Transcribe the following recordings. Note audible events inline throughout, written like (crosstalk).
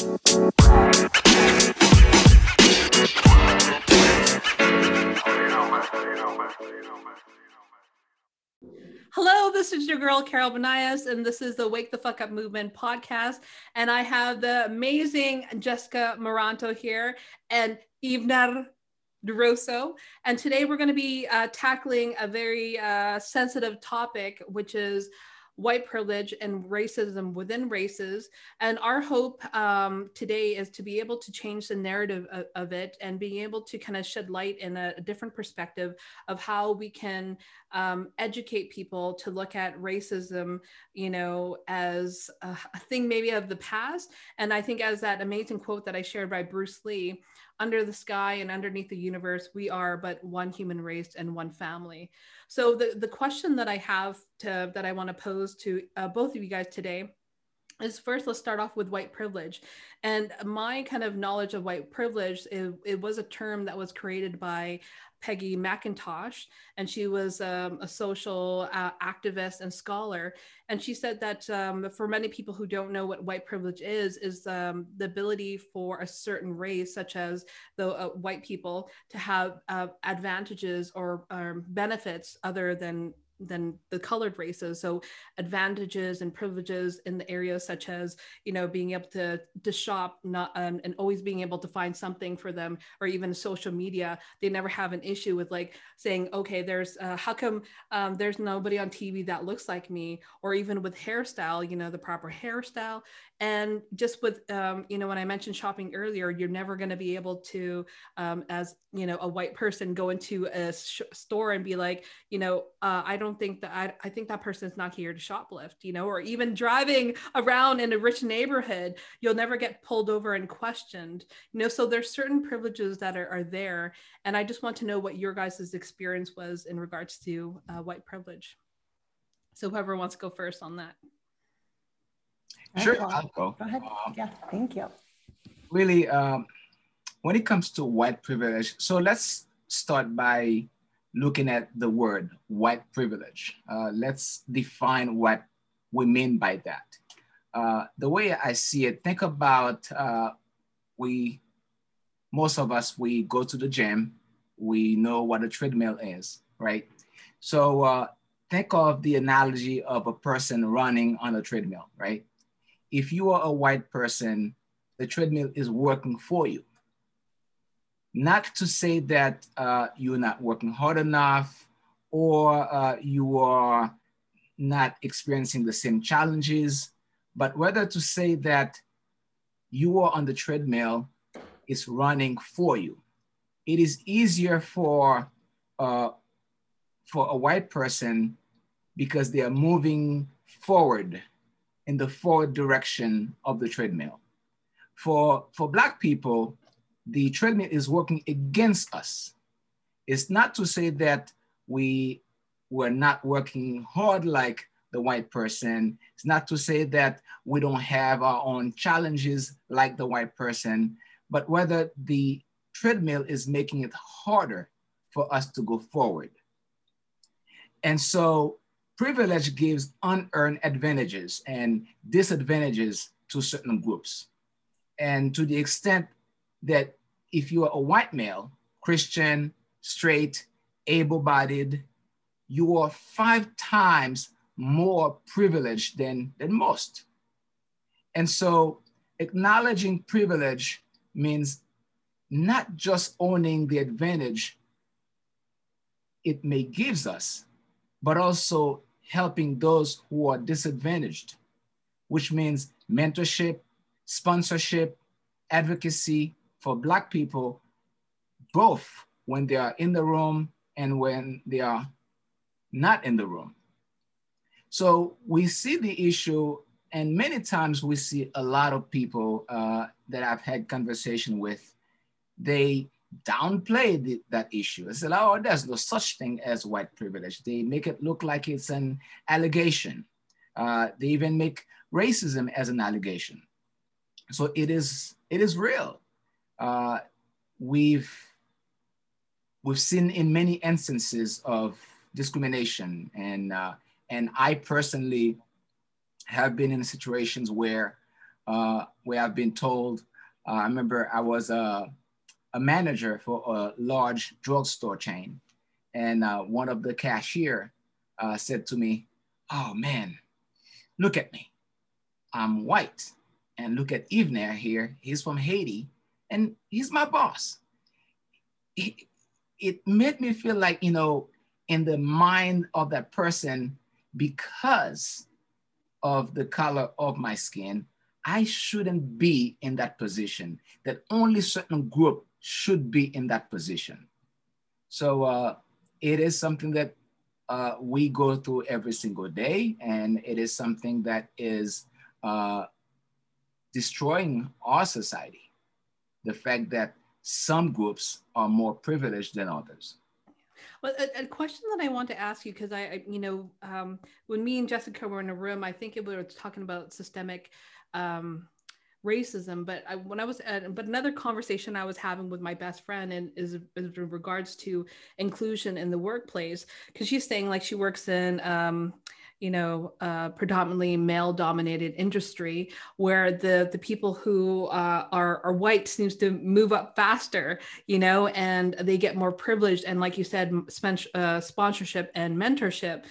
Hello, this is your girl Carol Benayas, and this is the Wake the Fuck Up Movement podcast. And I have the amazing Jessica Moranto here and Ivnar DeRosso. And today we're going to be uh, tackling a very uh, sensitive topic, which is white privilege and racism within races. And our hope um, today is to be able to change the narrative of, of, it and being able to kind of shed light in a, a different perspective of how we can um, educate people to look at racism, you know, as a, a thing maybe of the past. And I think as that amazing quote that I shared by Bruce Lee, under the sky and underneath the universe, we are but one human race and one family. So the, the question that I have to that I want to pose to uh, both of you guys today is first let's start off with white privilege and my kind of knowledge of white privilege it, it was a term that was created by Peggy McIntosh, and she was um, a social uh, activist and scholar. And she said that um, for many people who don't know what white privilege is, is um, the ability for a certain race, such as the uh, white people, to have uh, advantages or um, benefits other than than the colored races. So advantages and privileges in the areas such as you know being able to to shop not um, and always being able to find something for them or even social media they never have an issue with like saying okay there's uh, how come um, there's nobody on tv that looks like me? Or even with hairstyle you know the proper hairstyle and just with um, you know when i mentioned shopping earlier you're never going to be able to um, as you know a white person go into a sh- store and be like you know uh, i don't think that I, I think that person is not here to shoplift you know or even driving around in a rich neighborhood you'll never get pulled over and questioned you know? So there's certain privileges that are, are there and i just want to know what your guys' experience was in regards to uh, white privilege. So whoever wants to go first on that Sure, I'll go. Go ahead. Um, yeah, thank you. Really, um, when it comes to white privilege, so let's start by looking at the word white privilege. Uh, let's define what we mean by that. Uh, the way I see it, think about uh, we, most of us, we go to the gym, we know what a treadmill is, right? So uh, think of the analogy of a person running on a treadmill, right? If you are a white person, the treadmill is working for you. Not to say that uh, you're not working hard enough or uh, you are not experiencing the same challenges, but whether to say that you are on the treadmill is running for you. It is easier for, uh, for a white person because they are moving forward in the forward direction of the treadmill. For, for Black people, the treadmill is working against us. It's not to say that we were not working hard like the white person. It's not to say that we don't have our own challenges like the white person, but whether the treadmill is making it harder for us to go forward. And so privilege gives unearned advantages and disadvantages to certain groups. And to the extent that if you are a white male, Christian, straight, able bodied, you are five times more privileged than, than most. And so acknowledging privilege means not just owning the advantage it may gives us, but also helping those who are disadvantaged, which means mentorship, sponsorship, advocacy for Black people, both when they are in the room and when they are not in the room. So we see the issue, and many times we see a lot of people uh, that I've had conversation with, they downplay the, that issue. They said, oh, there's no such thing as white privilege. They make it look like it's an allegation. Uh, they even make racism as an allegation. So it is, it is real. Uh, we've, we've seen in many instances of discrimination and, uh, and I personally have been in situations where uh, where I've been told, uh, I remember I was a, a manager for a large drugstore chain. And uh, one of the cashier uh, said to me, oh man, look at me. I'm white. And look at Ivner here. He's from Haiti and he's my boss. It, it made me feel like, you know, in the mind of that person, because of the color of my skin, I shouldn't be in that position, that only certain group should be in that position. So uh, it is something that uh, we go through every single day, and it is something that is uh, destroying our society. The fact that some groups are more privileged than others. Well, a, a, question that I want to ask you, because I, I, you know, um, when me and Jessica were in a room, I think we were talking about systemic um, racism. But I, when I was at, but another conversation I was having with my best friend and is, is in regards to inclusion in the workplace, because she's saying like she works in, um, you know, uh, predominantly male dominated industry where the, the people who uh, are, are white seems to move up faster, you know, and they get more privileged. And like you said, uh, sponsorship and mentorship.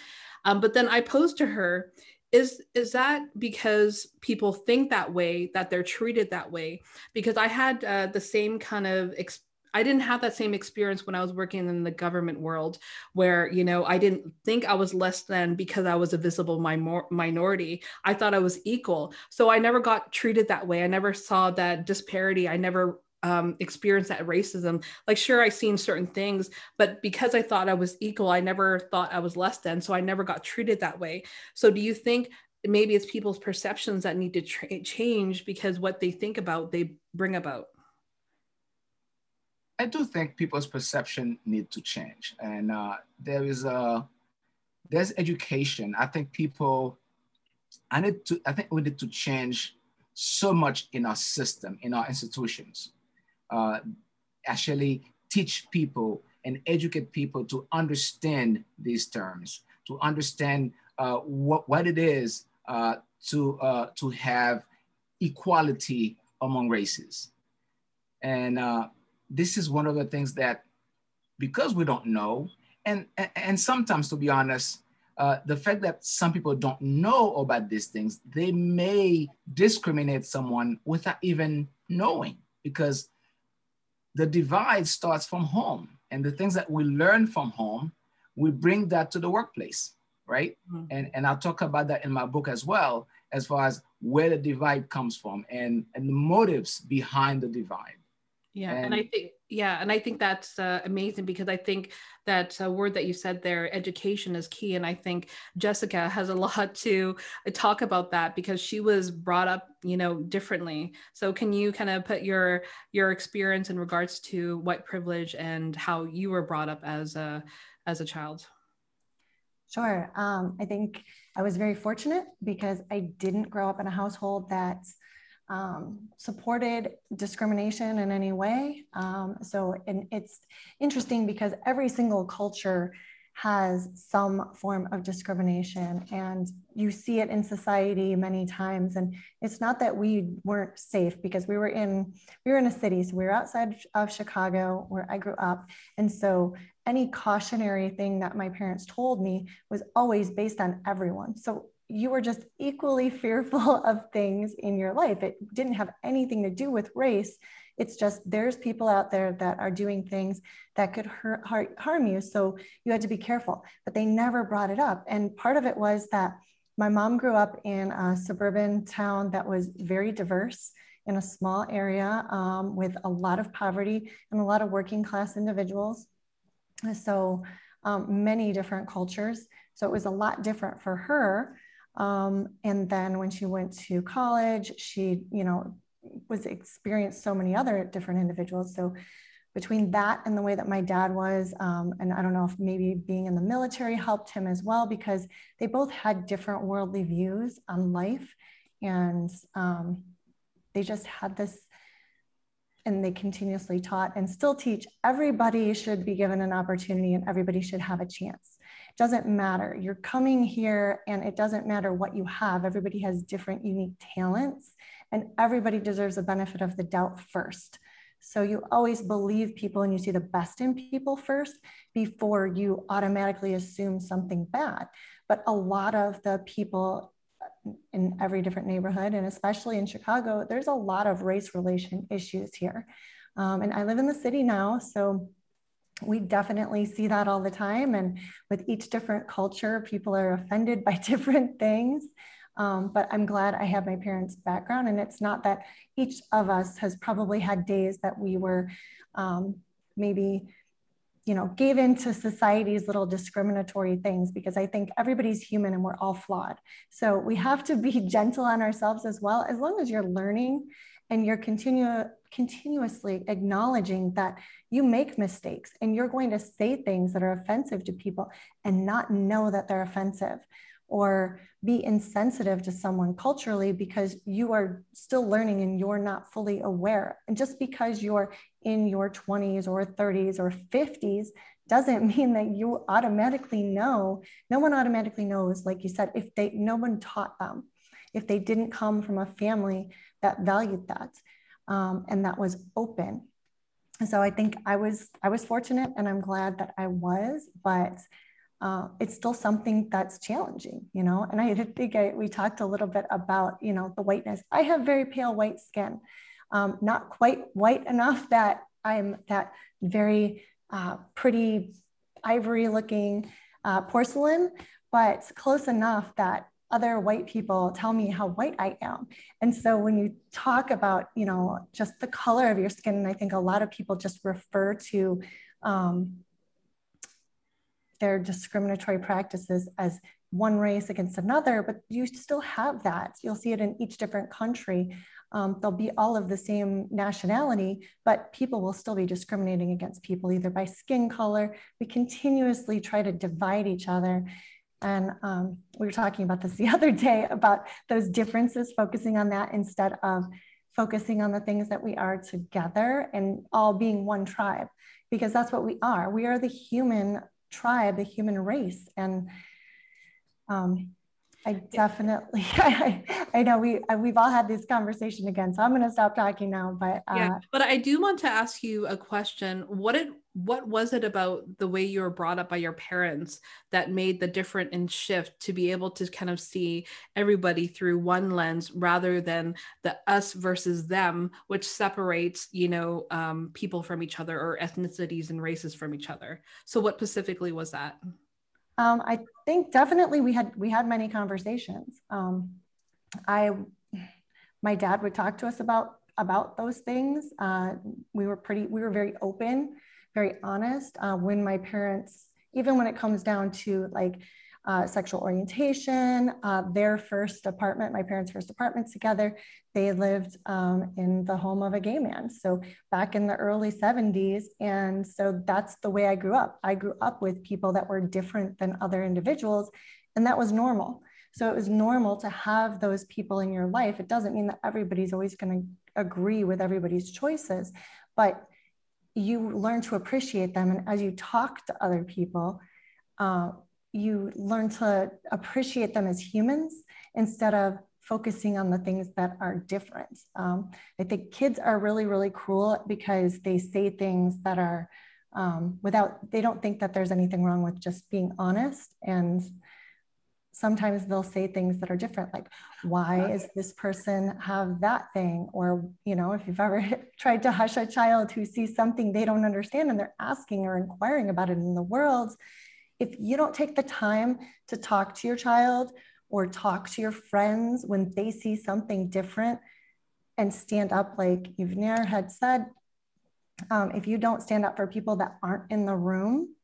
Um, but then I posed to her, is is that because people think that way that they're treated that way because i had uh, the same kind of experience I didn't have that same experience when I was working in the government world, where you know I didn't think I was less than because I was a visible mi- minority. I thought I was equal, so I never got treated that way. I never saw that disparity. I never um, experienced that racism. Like, sure, I seen certain things, but because I thought I was equal, I never thought I was less than. So I never got treated that way. So do you think? Maybe it's people's perceptions that need to tra- change because what they think about, they bring about. I do think people's perception need to change, and uh, there is a there's education. I think people, I need to. I think we need to change so much in our system, in our institutions. Uh, actually, teach people and educate people to understand these terms, to understand uh, what what it is uh, to uh, to have equality among races, and uh, this is one of the things that because we don't know and and sometimes to be honest uh, the fact that some people don't know about these things they may discriminate someone without even knowing because the divide starts from home and the things that we learn from home we bring that to the workplace right mm-hmm. and and i'll talk about that in my book as well as far as where the divide comes from and and the motives behind the divide yeah, and, and I think yeah, and I think that's uh, amazing because I think that uh, word that you said there, education, is key, and I think Jessica has a (laughs) lot to uh, talk about that because she was brought up, you know, differently. So can you kind of put your your experience in regards to white privilege and how you were brought up as a as a child? Sure. Um, I think I was very fortunate because I didn't grow up in a household that's um, supported discrimination in any way. Um, so, and it's interesting because every single culture has some form of discrimination and you see it in society many times. And it's not that we weren't safe because we were in we were in a city so we were outside of chicago where i grew up. And so any cautionary thing that my parents told me was always based on everyone. So you were just equally fearful (laughs) of things in your life. It didn't have anything to do with race. It's just there's people out there that are doing things that could hurt, harm you. So you had to be careful, but they never brought it up. And part of it was that my mom grew up in a suburban town that was very diverse in a small area um, with a lot of poverty and a lot of working class individuals. So um, many different cultures. So it was a lot different for her. Um, and then when she went to college, she, you know, was experienced so many other different individuals. So between that and the way that my dad was, um, and I don't know if maybe being in the military helped him as well, because they both had different worldly views on life. And um, they just had this, and they continuously taught and still teach everybody should be given an opportunity and everybody should have a chance doesn't matter. You're coming here and it doesn't matter what you have. Everybody has different unique talents and everybody deserves a benefit of the doubt first. So you always believe people and you see the best in people first before you automatically assume something bad. But a lot of the people in every different neighborhood, and especially in Chicago, there's a lot of race relation issues here. Um, and I live in the city now, so we definitely see that all the time. And with each different culture, people are offended (laughs) by different things. Um, but I'm glad I have my parents' background. And it's not that each of us has probably had days that we were um, maybe, you know, gave into society's little discriminatory things because I think everybody's human and we're all flawed. So we have to be (laughs) gentle on ourselves as well, as long as you're learning and you're continue, continuously acknowledging that you make mistakes and you're going to say things that are offensive to people and not know that they're offensive or be insensitive to someone culturally because you are still learning and you're not fully aware. And just because you're in your 20s or 30s or 50s doesn't (laughs) mean that you automatically know. No one automatically knows, like you said, if they no one taught them, if they didn't come from a family that valued that um, and that was open. So I think I was I was fortunate and I'm glad that I was, but uh, it's still something that's challenging, you know. And I (laughs) think I, we talked a little bit about, you know, the whiteness. I have very pale white skin, um, not quite white enough that I'm that very uh, pretty ivory looking uh, porcelain, but close enough that other white people tell me how white I am. And so when you talk about, you know, just the color of your skin, I think a lot of people just refer to um, their discriminatory practices as one race against another, but you still have that. You'll see it in each different country. Um, they'll be all of the same nationality, but people will still be discriminating against people either by skin color. We continuously try to divide each other. And um, we were talking about this (laughs) the other day about those differences, focusing on that instead of focusing on the things that we are together and all being one tribe, because that's what we are. We are the human tribe, the human race. And um, I definitely, (laughs) I, I know we we've all had this conversation again, so I'm going to stop talking now. But uh, yeah, but I do want to ask you a question. What did what was it about the way you were brought up by your parents that made the different and shift to be able to kind of see everybody through one lens rather than the us versus them, which separates you know um, people from each other or ethnicities and races from each other? So, what specifically was that? Um, I think definitely we had we had many conversations. Um, I, my dad would talk to us about about those things. Uh, we were pretty we were very open, very honest. Uh, when my parents, even when it comes down to like uh, sexual orientation. Uh, their first apartment, my parents' first apartment together, they lived um, in the home of a gay man. So back in the early 70s. And so that's the way I grew up. I grew up with people that were different than other individuals, and that was normal. So it was normal to have those people in your life. It doesn't mean that everybody's always going to agree with everybody's choices, but you learn to appreciate them. And as you talk to other people, uh, you learn to appreciate them as humans instead of focusing on the things that are different. Um, I think kids are really, really cruel because they say things that are um, without, they don't think that there's anything wrong with just being honest. And sometimes they'll say things that are different, like, why is this person have that thing? Or, you know, if you've ever (laughs) tried to hush a child who sees something they don't understand and they're asking or inquiring about it in the world, if you don't take the time to talk to your child or talk to your friends when they see something different and stand up, like Yvonne had said, um, if you don't stand up for people that aren't in the room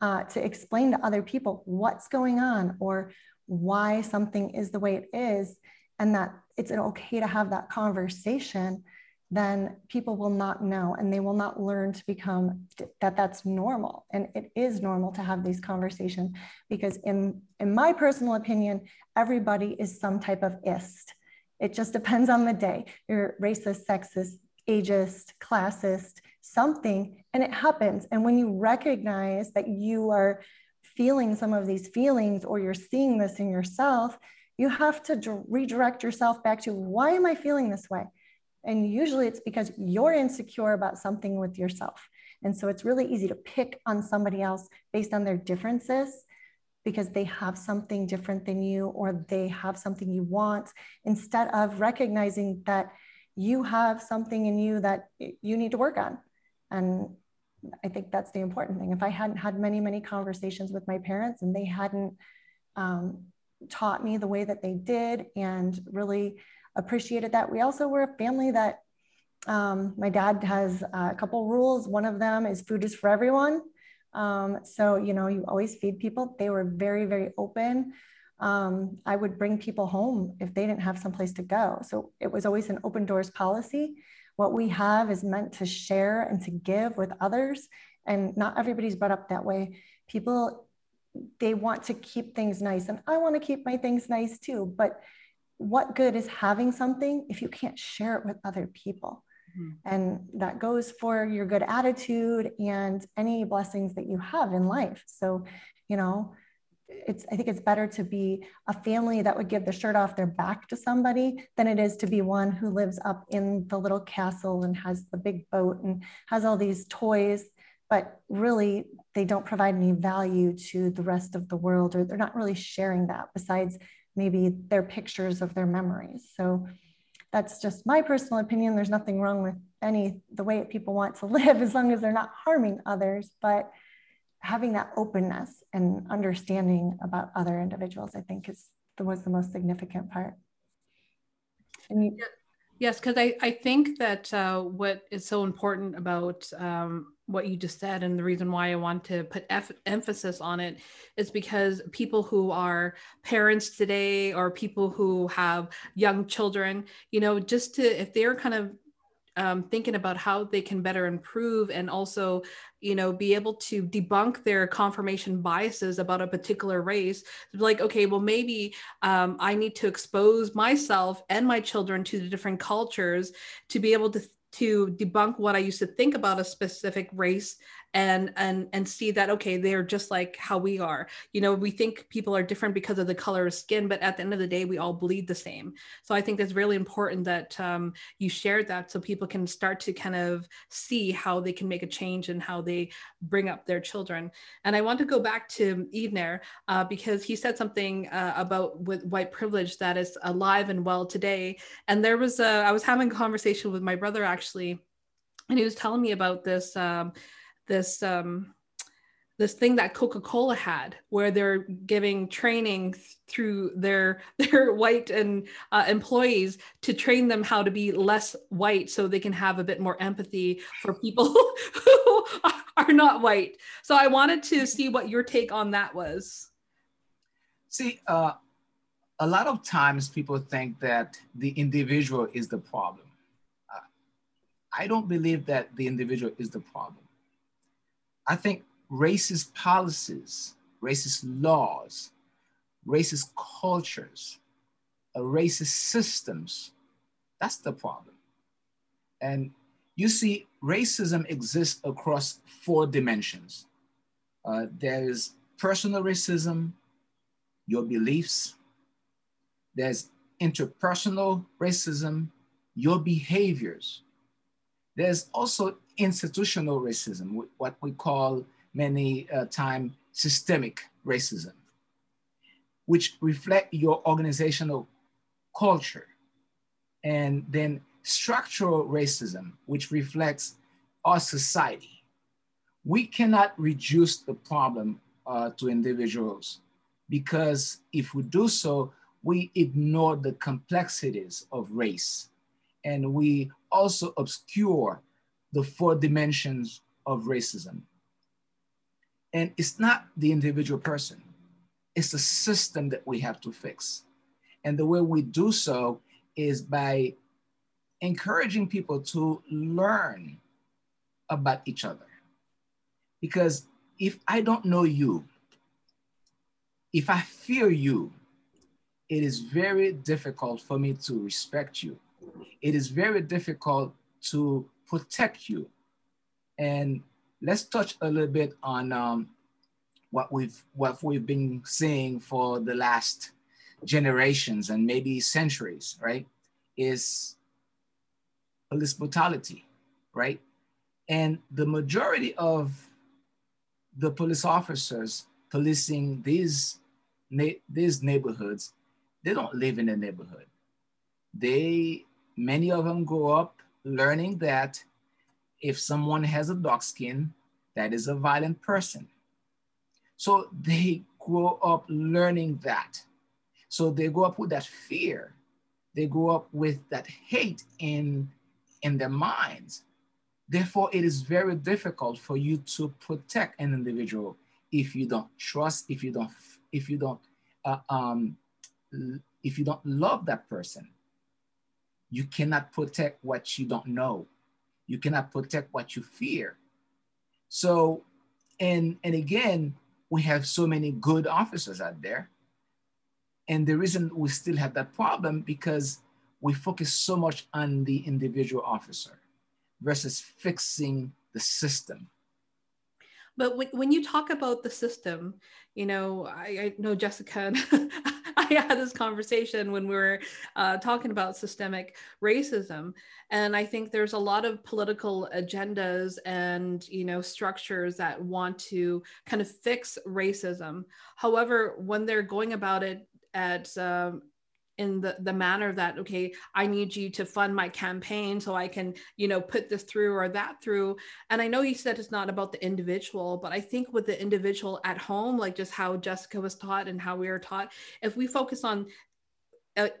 uh, to explain to other people what's going on or why something is the way it is, and that it's okay to have that conversation, then people will not know and they will not learn to become that that's normal. And it is normal to have these conversations because in in my personal opinion everybody is some type of ist. It just depends on the day. You're racist sexist ageist classist something and it happens and when you recognize that you are feeling some of these feelings or you're seeing this in yourself you have to redirect yourself back to why am I feeling this way? And usually it's because you're insecure about something with yourself. And so it's really easy to pick on somebody else based on their differences because they have something different than you or they have something you want instead of recognizing that you have something in you that you need to work on. And I think that's the important thing. If I hadn't had many, many conversations with my parents and they hadn't um, taught me the way that they did and really appreciated that, we also were a family that um, my dad has a couple rules. One of them is food is for everyone. Um, so, you know, you always feed people. They were very, very open. Um, I would bring people home if they didn't have someplace to go. So it was always an open doors policy. What we have is meant to share and to give with others. And not everybody's brought up that way. People, they want to keep things nice. And I want to keep my things nice too. But what good is having something if you can't share it with other people? Mm-hmm. And that goes for your good attitude and any blessings that you have in life. So, you know, it's i think it's better to be a family that would give the shirt off their back to somebody than it is to be one who lives up in the little castle and has the big boat and has all these toys but really they don't provide any value to the rest of the world or they're not really sharing that besides maybe their pictures of their memories so that's just my personal opinion. There's nothing wrong with any the way people want to (laughs) live as long as they're not harming others. But having that openness and understanding about other individuals, I think, is the, was the most significant part. You, yes, because I, I think that uh, what is so important about um, what you just said and the reason why i want to put emphasis on it is because people who are parents today or people who have young children you know just to if they're kind of um, thinking about how they can better improve and also you know be able to debunk their confirmation biases about a particular race. Like okay well maybe um, i need to expose myself and my children to the different cultures to be able to to debunk what I used to think about a specific race and and and see that okay they're just like how we are. You know we think people are different because of the color of skin but at the end of the day we all bleed the same. So i think it's really important that um, you shared that so people can start to kind of see how they can make a change and how they bring up their children. And i want to go back to Evner uh, because he said something uh, about with white privilege that is alive and well today. And there was a i was having a conversation with my brother actually and he was telling me about this um, this um, this thing that Coca-Cola had, where they're giving training through their (laughs) their white and uh, employees to train them how to be less white, so they can have a bit more empathy for people (laughs) who (laughs) are not white. So I wanted to see what your take on that was. See, uh, a lot of times people think that the individual is the problem. Uh, I don't believe that the individual is the problem. I think racist policies, racist laws, racist cultures, uh, racist systems, that's the problem. And you see, racism exists across four dimensions. Uh, there is personal racism, your beliefs. There's interpersonal racism, your behaviors. There's also institutional racism, what we call many uh, time systemic racism, which reflect your organizational culture. And then structural racism, which reflects our society. We cannot reduce the problem uh, to individuals because if we do so, we ignore the complexities of race and we also obscure the four dimensions of racism. And it's not the individual person, it's the system that we have to fix. And the way we do so is by encouraging people to learn about each other. Because if I don't know you, if I fear you, it is very difficult for me to respect you. It is very difficult to protect you. And let's touch a little bit on um, what we've what we've been seeing for the last generations and maybe centuries, right, is police brutality, right? And the majority of the police officers policing these, these neighborhoods, they don't live in the neighborhood. They, many of them grow up learning that if someone has a dark skin, that is a violent person. So they grow up learning that. So they grow up with that fear. They grow up with that hate in, in their minds. Therefore, it is very difficult for you to protect an individual if you don't trust, if you don't, if you don't, uh, um, if you don't love that person. You cannot protect what you don't know. You cannot protect what you fear. So, and and again, we have so many good officers out there. And the reason we still have that problem because we focus so much on the individual officer versus fixing the system. But when, when you talk about the system, you know, I, I know Jessica (laughs) I had this conversation when we were uh, talking about systemic racism, and I think there's a lot of political agendas and you know structures that want to kind of fix racism. However, when they're going about it at um, in the, the manner that okay i need you to fund my campaign so i can you know put this through or that through. And i know you said it's not about the individual but i think with the individual at home like just how jessica was taught and how we are taught if we focus on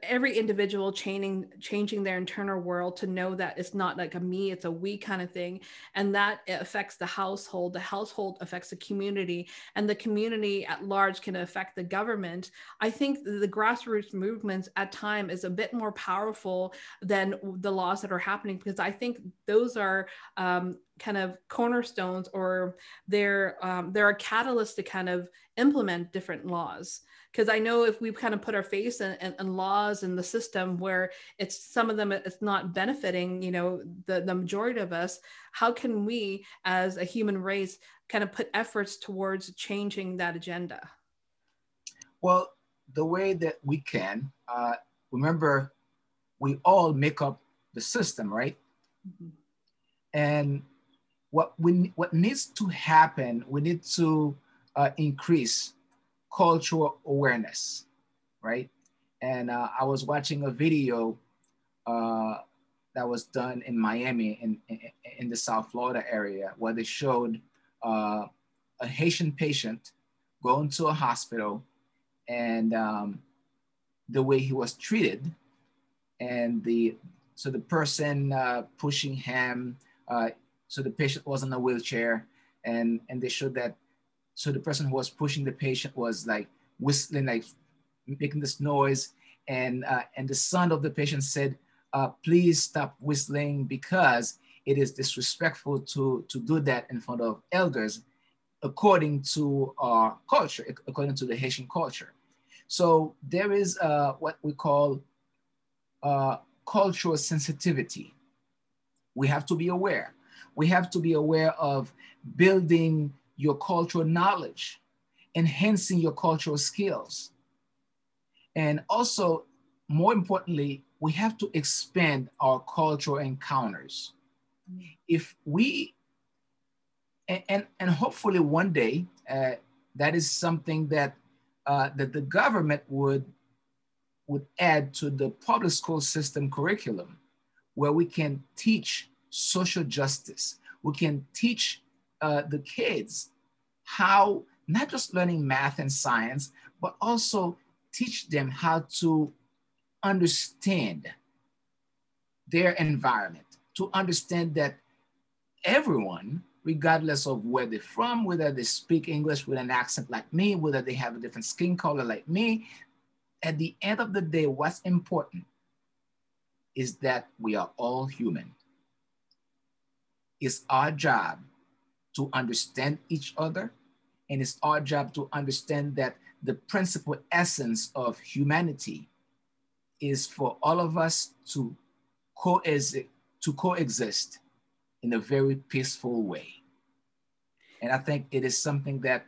every individual changing changing their internal world to know that it's not like a me it's a we kind of thing. And that affects the household the household affects the community and the community at large can affect the government. I think the grassroots movements at time is a bit more powerful than the laws that are happening because i think those are um, kind of cornerstones or they're um, they're a catalyst to kind of implement different laws because i know if we kind of put our face in, in, in, laws and the system where it's some of them it's not benefiting you know the, the majority of us how can we as a human race kind of put efforts towards changing that agenda well the way that we can uh, remember we all make up the system right mm-hmm. and what we what needs to happen we need to uh, increase cultural awareness, right? And uh, I was watching a video uh, that was done in Miami, in, in, in, the South Florida area, where they showed uh, a Haitian patient going to a hospital and um, the way he was treated. And the so the person uh, pushing him, uh, so the patient was in a wheelchair, and and they showed that so the person who was pushing the patient was like whistling, like making this noise. And, uh, and the son of the patient said, uh, please stop whistling because it is disrespectful to, to do that in front of elders according to our culture, according to the Haitian culture. So there is uh, what we call uh, cultural sensitivity. We have to be aware. We have to be aware of building your cultural knowledge, enhancing your cultural skills. And also, more importantly, we have to expand our cultural encounters. If we, and, and, and hopefully one day, uh, that is something that, uh, that the government would, would add to the public school system curriculum, where we can teach social justice. We can teach uh, the kids how not just learning math and science, but also teach them how to understand their environment, to understand that everyone, regardless of where they're from, whether they speak English with an accent like me, whether they have a different skin color like me, at the end of the day, what's important is that we are all human. It's our job to understand each other. And it's our job to understand that the principal essence of humanity is for all of us to, coexist, to coexist in a very peaceful way. And I think it is something that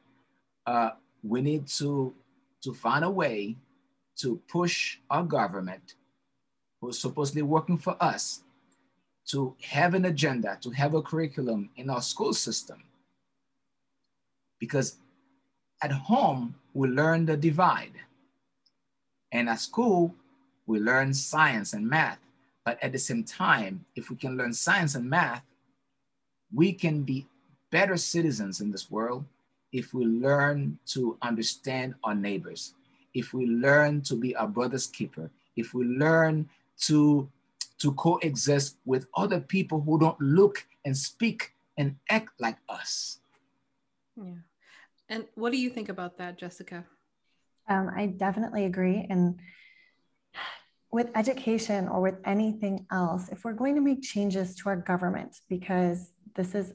uh, we need to, to find a way to push our government, who's supposedly working for us, to have an agenda, to have a curriculum in our school system. Because at home, we learn the divide. And at school, we learn science and math. But at the same time, if we can learn science and math, we can be better citizens in this world if we learn to understand our neighbors, if we learn to be our brother's keeper, if we learn to, to coexist with other people who don't look and speak and act like us. Yeah. And what do you think about that, Jessica? Um, I definitely agree. And with education or with anything else, if we're going to make changes to our government, because this is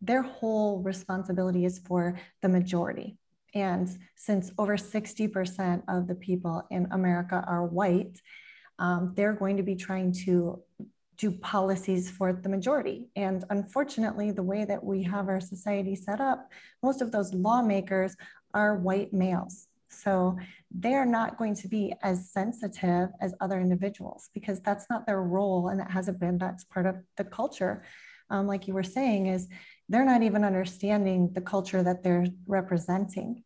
their whole responsibility is for the majority. And since over 60% of the people in America are white, um, they're going to be trying to do policies for the majority. And unfortunately, the way that we have our society set up, most of those lawmakers are white males. So they're not going to be as sensitive as other individuals because that's not their role and it hasn't been, that's part of the culture. Um, like you were saying, is they're not even understanding the culture that they're representing.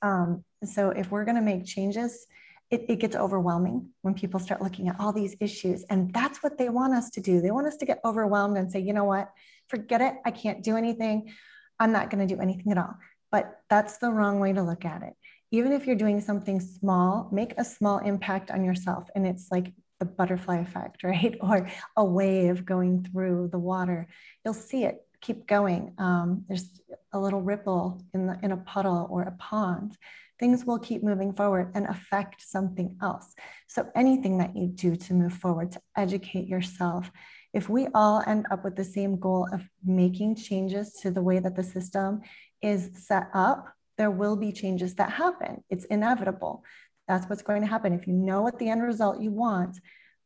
Um, so if we're going to make changes, it, it, gets overwhelming when people start looking at all these issues. And that's what they want us to do. They want us to get overwhelmed and say, you know what, forget it. I can't do anything. I'm not going to do anything at all. But that's the wrong way to look at it. Even if you're doing something small, make a small impact on yourself. And it's like the butterfly effect, (laughs) right? Or a wave going through the water. You'll see it keep going. Um, there's a little ripple in, the, in a puddle or a pond. Things will keep moving forward and affect something else. So anything that you do to move forward, to educate yourself, if we all end up with the same goal of making changes to the way that the system is set up, there will be changes that happen. It's inevitable. That's what's going to happen. If you know what the end result you want,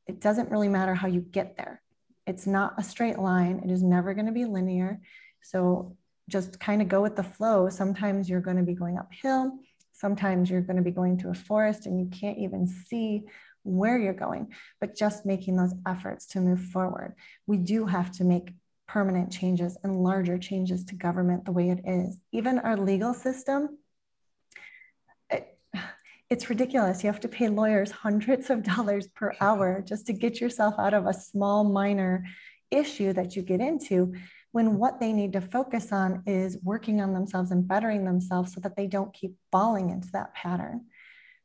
it doesn't really matter how you get there. It's not a straight line. It is never going to be linear. So just kind of go with the flow. Sometimes you're going to be going uphill. Sometimes you're going to be going through a forest and you can't even see where you're going, but just making those efforts to move forward. We do have to make permanent changes and larger changes to government the way it is. Even our legal system, it's ridiculous. You have to pay lawyers hundreds of dollars per (laughs) hour just to get yourself out of a small, minor issue that you get into when what they need to focus on is working on themselves and bettering themselves so that they don't keep falling into that pattern.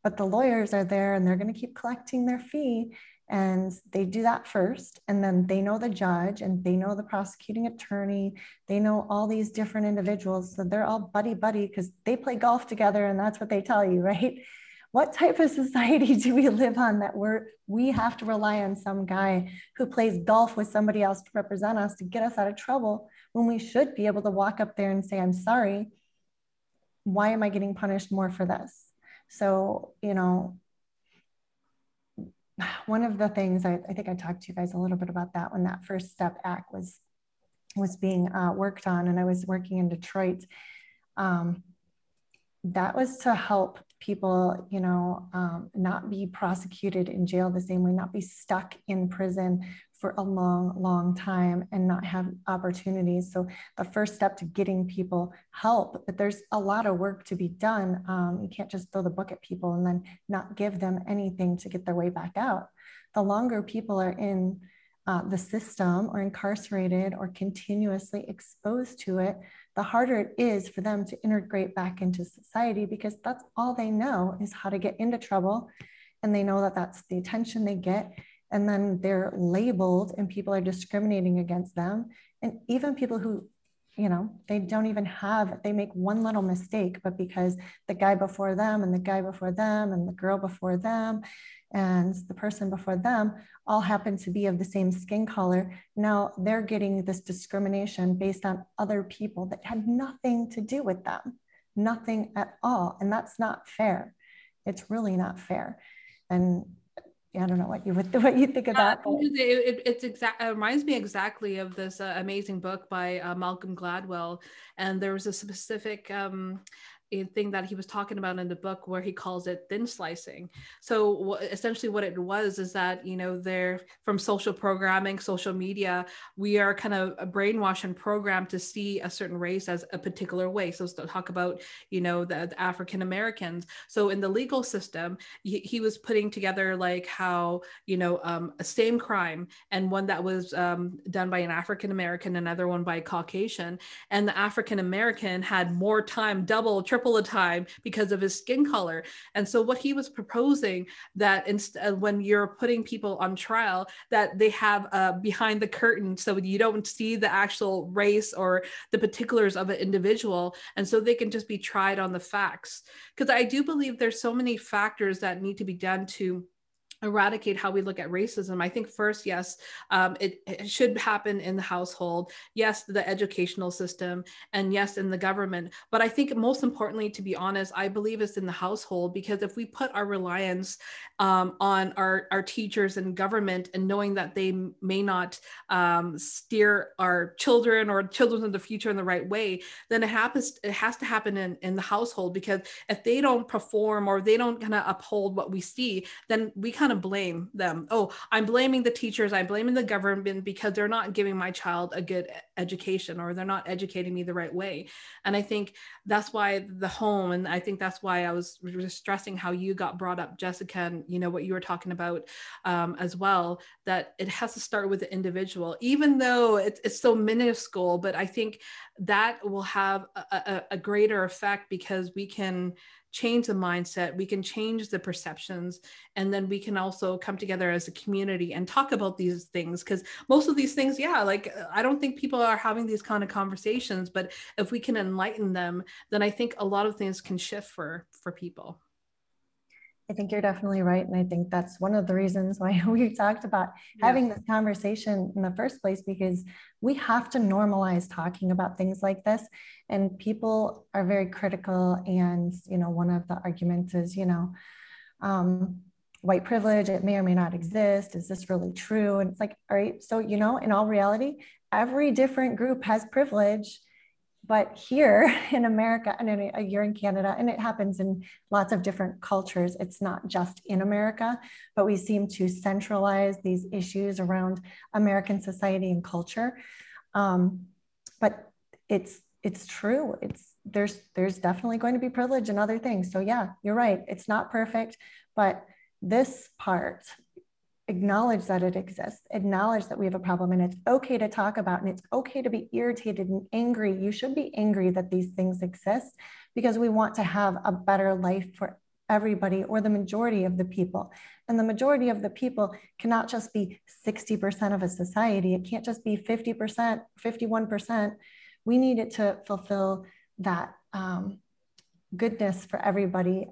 But the lawyers are there and they're going to keep collecting their fee. And they do that first. And then they know the judge and they know the prosecuting attorney. They know all these different individuals. So they're all buddy buddy because they play golf together and that's what they tell you, (laughs) right? What type of society (laughs) do we live on that we're we have to rely on some guy who plays golf with somebody else to represent us to get us out of trouble when we should be able to walk up there and say i'm sorry. Why am i getting punished more for this? So you know one of the things I, I think i talked to you guys a little bit about that when that first step act was was being uh, worked on and i was working in detroit um, that was to help people, you know, um, not be prosecuted in jail the same way, not be stuck in prison for a long, long time and not have opportunities. So the first step to getting people help, but there's a lot of work to be done. Um, you can't just throw the book at people and then not give them anything to get their way back out. The longer people are in uh, the system or incarcerated or continuously exposed to it, the harder it is for them to integrate back into society because that's all they know is how to get into trouble. And they know that that's the attention they get. And then they're labeled and people are discriminating against them. And even people who, you know, they don't even have, they make one little mistake, but because the guy before them and the guy before them and the girl before them and the person before them all happen to be of the same skin color. Now they're getting this discrimination based on other people that had nothing to do with them, nothing at all. And that's not fair. It's really not fair. And I don't know what you would (laughs) what you think of that. It, it, it's exact. It reminds me exactly of this uh, amazing book by uh, Malcolm Gladwell, and there was a specific um, thing that he was talking about in the book where he calls it thin slicing. So essentially what it was is that, you know, they're from social programming, social media, we are kind of brainwashed and programmed to see a certain race as a particular way. So talk about, you know, the, the African Americans. So in the legal system, he, he, was putting together like how, you know, um, a same crime and one that was um, done by an African American, another one by Caucasian. And the African American had more time, double, triple triple the time because of his skin color. And so what he was proposing that instead uh, when you're putting people on trial, that they have uh, behind the curtain so you don't see the actual race or the particulars of an individual. And so they can just be tried on the facts. Because I do believe there's so many factors that need to be done to eradicate how we look at racism. I think first yes um, it, it, should happen in the household. Yes the educational system and yes in the government. But i think most importantly to be honest i believe it's in the household because if we put our reliance um, on our, our teachers and government and knowing that they may not um, steer our children or children in the future in the right way then it happens it has to happen in, in the household. Because if they don't perform or they don't kind of uphold what we see then we kind kind of blame them. Oh, I'm blaming the teachers, I'm blaming the government because they're not giving my child a good education or they're not educating me the right way. And I think that's why the home, and I think that's why I was stressing how you got brought up, Jessica, and you know what you were talking about um, as well, that it has to start with the individual, even though it's, it's so minuscule, but I think that will have a, a, a greater effect because we can change the mindset, we can change the perceptions, and then we can also come together as a community and talk about these things. Because most of these things, yeah, like I don't think people are having these kind of conversations, but if we can enlighten them, then I think a lot of things can shift for for people. I think you're definitely right. And I think that's one of the reasons why (laughs) we talked about yeah. having this conversation in the first place, because we have to normalize talking about things like this. And people are very critical. And, you know, one of the arguments is, you know, um, white privilege, it may or may not exist. Is this really true? And it's like, all right, so, you know, in all reality, every different group has privilege but here (laughs) in America, and you're in Canada, and it happens in lots of different cultures. It's not just in America, but we seem to centralize these issues around American society and culture. Um, but it's it's true. It's there's there's definitely going to be privilege and other things. So yeah, you're right. It's not perfect, but this part acknowledge that it exists, acknowledge that we have a problem, and it's okay to talk about, and it's okay to be irritated and angry. You should be angry that these things exist because we want to have a better life for everybody or the majority of the people. And the majority of the people cannot just be 60% of a society, it can't just be 50%, 51%. We need it to fulfill that um, goodness for everybody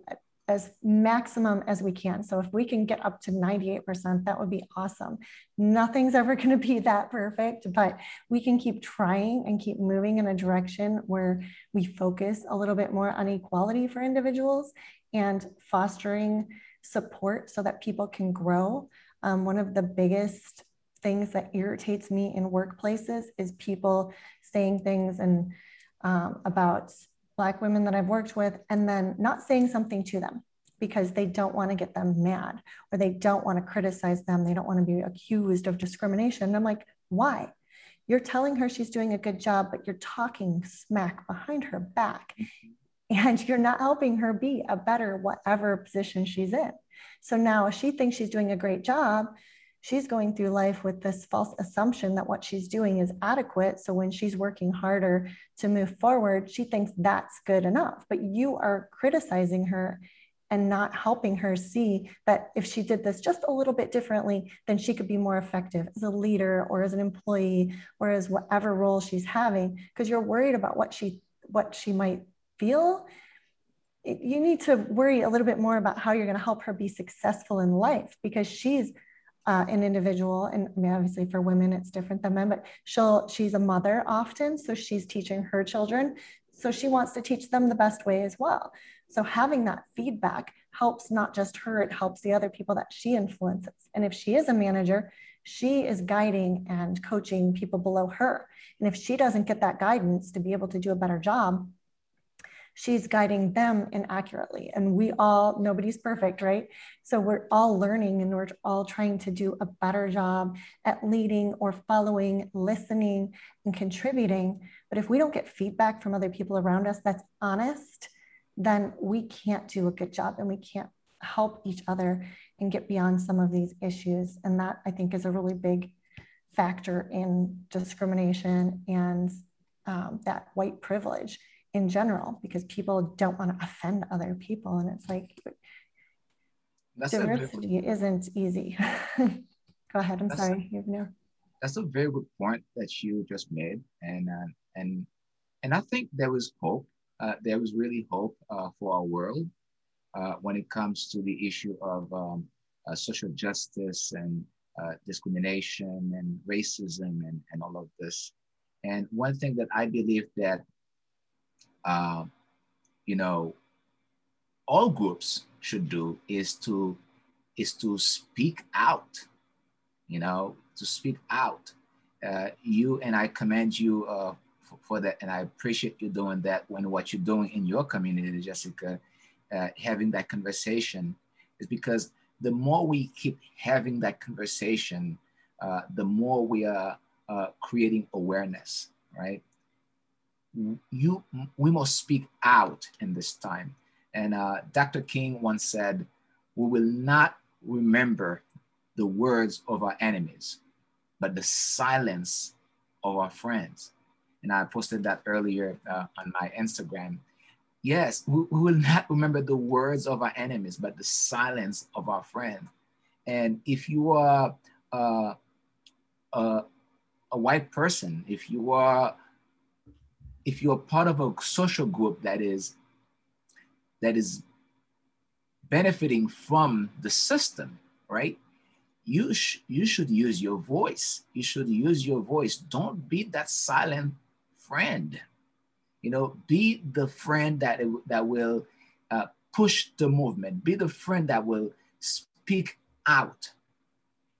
as maximum as we can. So if we can get up to 98%, that would be awesome. Nothing's ever (laughs) going to be that perfect, but we can keep trying and keep moving in a direction where we focus a little bit more on equality for individuals and fostering support so that people can grow. Um, one of the biggest things that irritates me in workplaces is people saying things and um, about Black women that I've worked with, and then not saying something to them because they don't want to get them mad or they don't want to criticize them. They don't want to be accused of discrimination. And I'm like, why? You're telling her she's doing a good job, but you're talking smack behind her back. Mm-hmm. And you're not helping her be a better whatever position she's in. So now she thinks she's doing a great job she's going through life with this false assumption that what she's doing is adequate. So when she's working harder to move forward, she thinks that's good enough. But you are criticizing her and not helping her see that if she did this just a little bit differently, then she could be more effective as a leader or as an employee or as whatever role she's having, because you're worried about what she what she might feel. You need to worry a little bit more about how you're going to help her be successful in life because she's uh, an individual and I mean, obviously for women it's different than men but she'll she's a mother often so she's teaching her children so she wants to teach them the best way as well. So having that feedback helps not just her it helps the other people that she influences. And if she is a manager she is guiding and coaching people below her. And if she doesn't get that guidance to be able to do a better job she's guiding them inaccurately. And we all, nobody's perfect, right? So we're all learning and we're all trying to do a better job at leading or following, listening, and contributing. But if we don't get feedback from other people around us that's honest, then we can't do a good job and we can't help each other and get beyond some of these issues. And that I think is a really big factor in discrimination and um, that white privilege in general, because people don't want to offend other people. And it's like that's diversity good, isn't easy. (laughs) Go ahead. I'm sorry. You know. That's a very good point that you just made, and uh, and and I think there was hope. Uh, there was really hope uh, for our world uh, when it comes to the issue of um, uh, social justice and uh, discrimination and racism and, and all of this. And one thing that I believe that, uh, you know, all groups should do is to is to speak out, you know, to speak out. Uh, you and I commend you uh, for, for, that, and I appreciate you doing that. When what you're doing in your community, Jessica, uh, having that conversation, is because the more we keep having that conversation, uh, the more we are uh, creating awareness, right? You, we must speak out in this time. And uh, Dr. King once said, we will not remember the words of our enemies, but the silence of our friends. And I posted that earlier uh, on my Instagram. Yes, we, we, will not remember the words of our enemies, but the silence of our friends. And if you are uh, a, a white person, if you are if you're part of a social group that is that is benefiting from the system, right? You, sh- you should use your voice. You should use your voice. Don't be that silent friend. You know, be the friend that, that will uh, push the movement. Be the friend that will speak out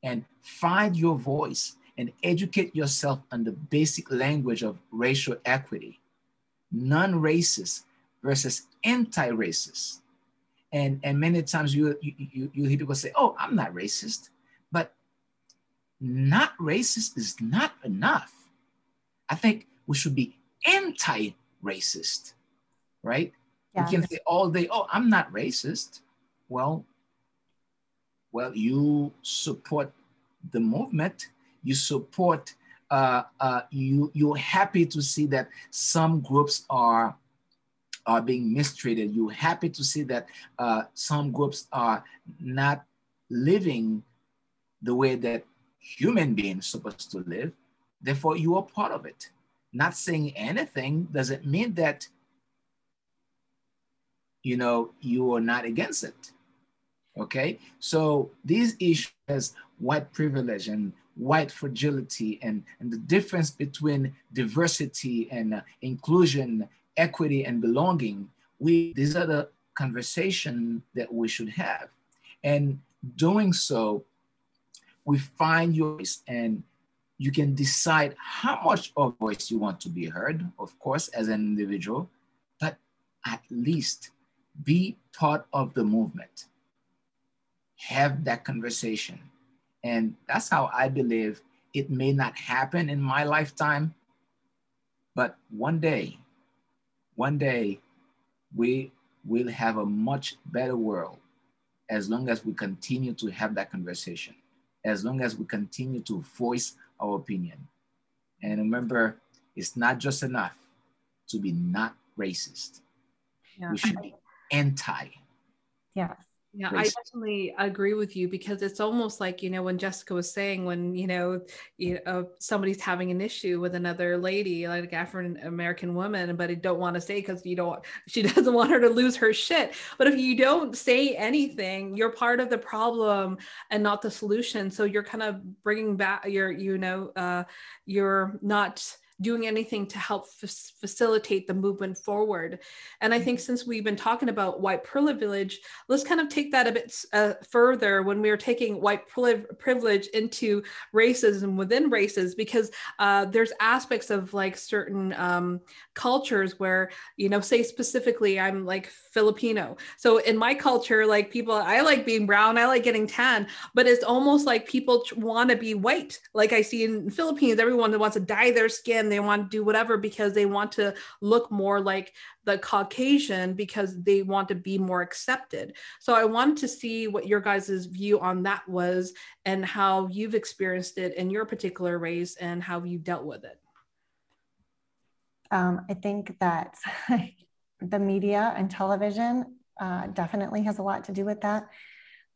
and find your voice and educate yourself on the basic language of racial equity, non-racist versus anti-racist. And and many times you, you you hear people say oh i'm not racist but not racist is not enough. I think we should be anti-racist right? Yes. you can say all day oh i'm not racist. Well well you support the movement you support uh, uh, you you're happy to see that some groups are are being mistreated. You're happy to see that uh, some groups are not living the way that human beings supposed to live. Therefore, you are part of it. Not saying anything doesn't mean that you know you are not against it. Okay, so these issues, white privilege and white fragility, and, and the difference between diversity and uh, inclusion equity and belonging, we these are the conversation that we should have. And doing so, we find your voice and you can decide how much of voice you want to be heard, of course, as an individual, but at least be part of the movement. Have that conversation. And that's how I believe it may not happen in my lifetime, but one day one day we will have a much better world as long as we continue to have that conversation, as long as we continue to voice our opinion. And remember, it's not just enough to be not racist. Yeah. We should be anti. Yes. Yeah, I definitely agree with you because it's almost like you know when Jessica was saying when you know you know somebody's having an issue with another lady like African American woman, but I don't want to say because you don't she (laughs) doesn't want her to lose her shit. But if you don't say anything, you're part of the problem and not the solution. So you're kind of bringing back your you know uh, you're not doing anything to help f- facilitate the movement forward. And I think since we've been talking about white privilege, let's kind of take that a bit uh, further when we are taking white privilege into racism within races, because uh, there's aspects of like certain um, cultures where, you know, say specifically, I'm like Filipino. So in my culture, like people, I like being brown, I like getting tan, but it's almost like people want to be white. Like I see in Philippines, everyone that wants to dye their skin, they want to do whatever because they want to look more like the Caucasian because they want to be more accepted. So I wanted to see what your guys' view on that was and how you've experienced it in your particular race and how you dealt with it. Um, I think that (laughs) the media and television uh, definitely has a lot to do with that.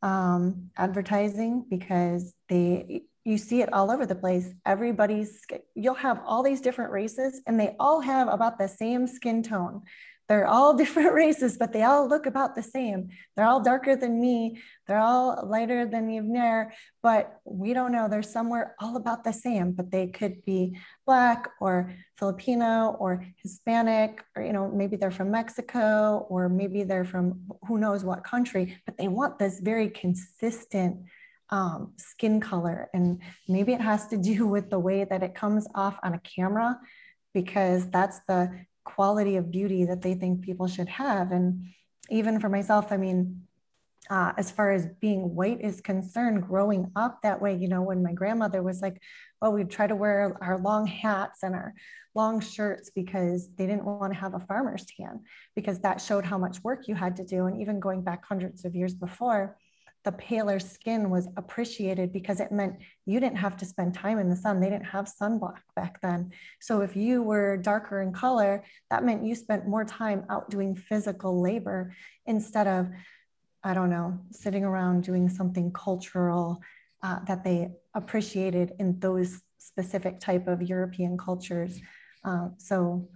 Um, advertising, because they you see it all over the place. Everybody's you'll have all these different races, and they all have about the same skin tone. They're all (laughs) different races, but they all look about the same. They're all darker than me. They're all lighter than Yvner, but we don't know. They're somewhere all about the same, but they could be Black or Filipino or Hispanic, or, you know, maybe they're from Mexico or maybe they're from who knows what country, but they want this very consistent um, skin color. And maybe it has to do (laughs) with the way that it comes off on a camera because that's the quality of beauty that they think people should have. And even for myself, I mean, uh, as far as being white is concerned, growing up that way, you know, when my grandmother was like, well, we'd try to wear our long hats and our long shirts because they didn't want to have a farmer's tan because that showed how much work you had to do. And even going back hundreds of years before, the paler skin was appreciated because it meant you didn't have to spend time in the sun. They didn't have sunblock back then. So if you were darker in color, that meant you spent more time out doing physical labor instead of, I don't know, sitting around doing something cultural uh, that they appreciated in those specific type of European cultures. Uh, so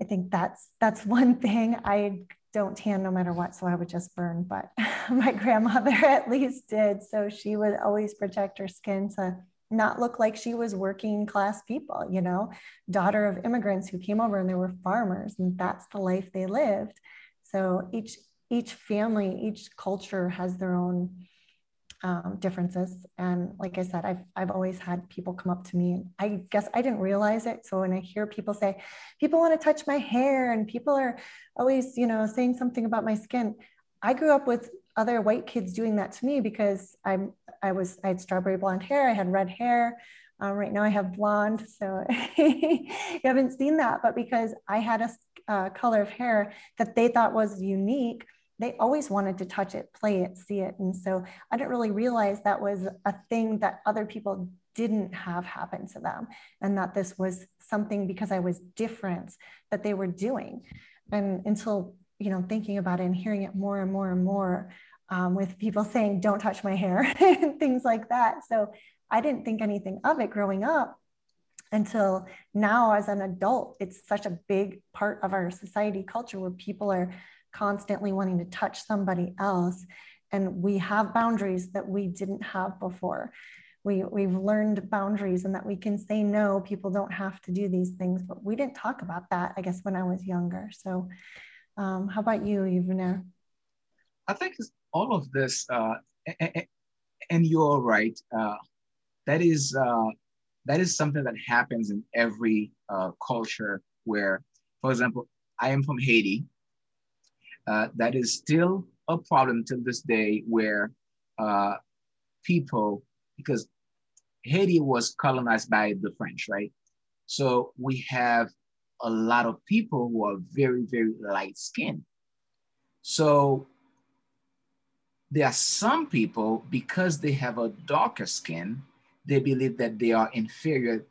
I think that's that's (laughs) one thing I don't tan no matter what, so I would just burn. But (laughs) my grandmother (laughs) at least did. So she would always protect her skin to not look like she was working class people, you know, daughter of immigrants who came over and they were farmers, and that's the life they lived. So each each family, each culture has their own um, differences. And like I said, I've, I've always had people come up to me and I guess I didn't realize it. So when I hear people say, people want to touch my hair and people are always, you know, saying something about my skin. I grew up with other white kids doing that to me because I'm, I was, I had strawberry blonde hair. I had red hair. Um, right now I have blonde. So (laughs) you haven't seen that, but because I had a uh, color of hair that they thought was unique, they always wanted to touch it, play it, see it. And so I didn't really realize that was a thing that other people didn't have happen to them and that this was something because I was different that they were doing. And until, you know, thinking about it and hearing it more and more and more um, with people saying, don't touch my hair (laughs) and things like that. So I didn't think anything of it growing up until now as an adult. It's such a big part of our society culture where people are constantly wanting to touch somebody else. And we have boundaries that we didn't have before. We, we've learned boundaries and that we can say no, people don't have to do these things, but we didn't talk about that, I guess, when I was younger. So, um, how about you, Yvner? I think all of this, uh, and you're right, uh, that is uh, that is something that happens in every uh, culture where, for example, I am from Haiti, uh, that is still a problem to this day where uh, people, because Haiti was colonized by the French, right? So we have a lot of people who are very, very light skinned. So there are some people, because they have a darker skin, they believe that they are inferior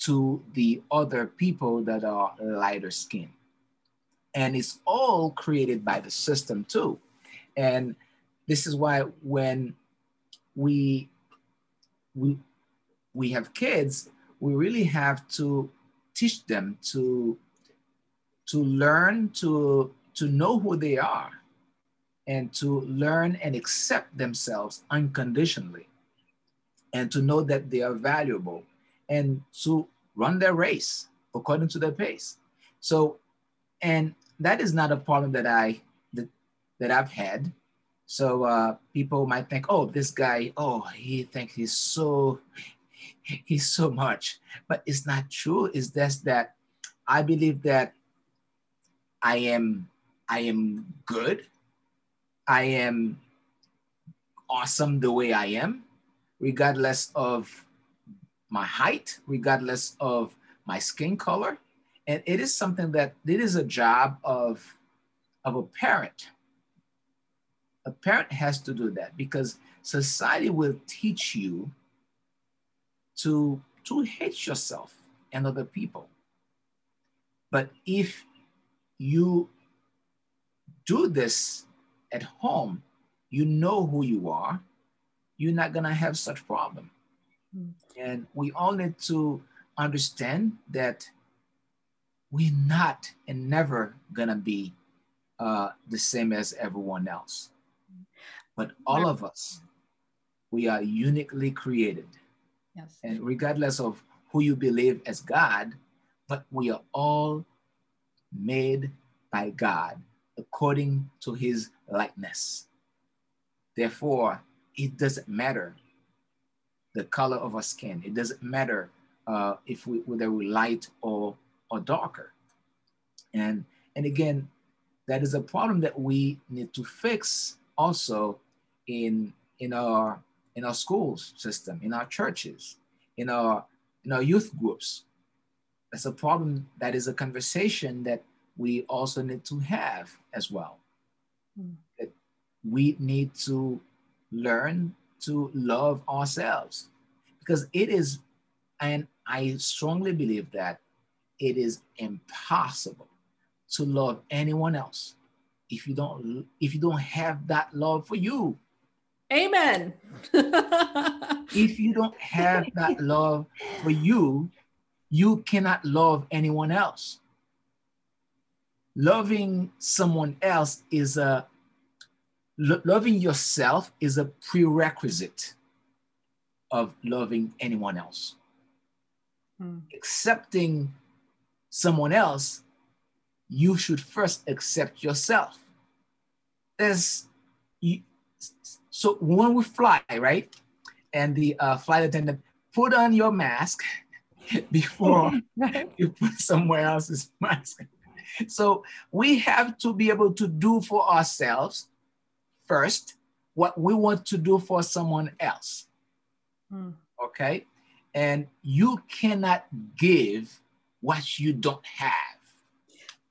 to the other people that are lighter skinned and it's all created by the system too and this is why when we we we have kids we really have to teach them to to learn to to know who they are and to learn and accept themselves unconditionally and to know that they are valuable and to run their race according to their pace. So, and that is not a problem that I that, that I've had. So uh, people might think, oh, this guy, oh, he thinks he's so he's so much, but it's not true. It's just that I believe that I am I am good. I am awesome the way I am, regardless of my height, regardless of my skin color. And it is something that it is a job of, of a parent. A parent has to do that because society will teach you to, to hate yourself and other people. But if you do this at home, you know who you are, you're not gonna have such problem. Mm. And we all need to understand that we're not and never gonna be uh, the same as everyone else. But all of us, we are uniquely created. Yes. And regardless of who you believe as God, but we are all made by God according to his likeness. Therefore, it doesn't matter the color of our skin. It doesn't matter uh, if we, whether we're light or, or darker. And, and again, that is a problem that we need to fix also in, in, our, in our schools system, in our churches, in our, in our youth groups. That's a problem that is a conversation that we also need to have as well. Mm. That we need to learn to love ourselves because it is, and I strongly believe that it is impossible to love anyone else if you don't if you don't have that love for you. Amen. (laughs) If you don't have that love for you you cannot love anyone else. Loving someone else is a lo- loving yourself is a prerequisite of loving anyone else. Hmm. accepting someone else you should first accept yourself there's so when we fly right and the uh, flight attendant put on your mask (laughs) before (laughs) you put somewhere else's (laughs) mask so we have to be able to do for ourselves first what we want to do for someone else. Mm. Okay. And you cannot give what you don't have.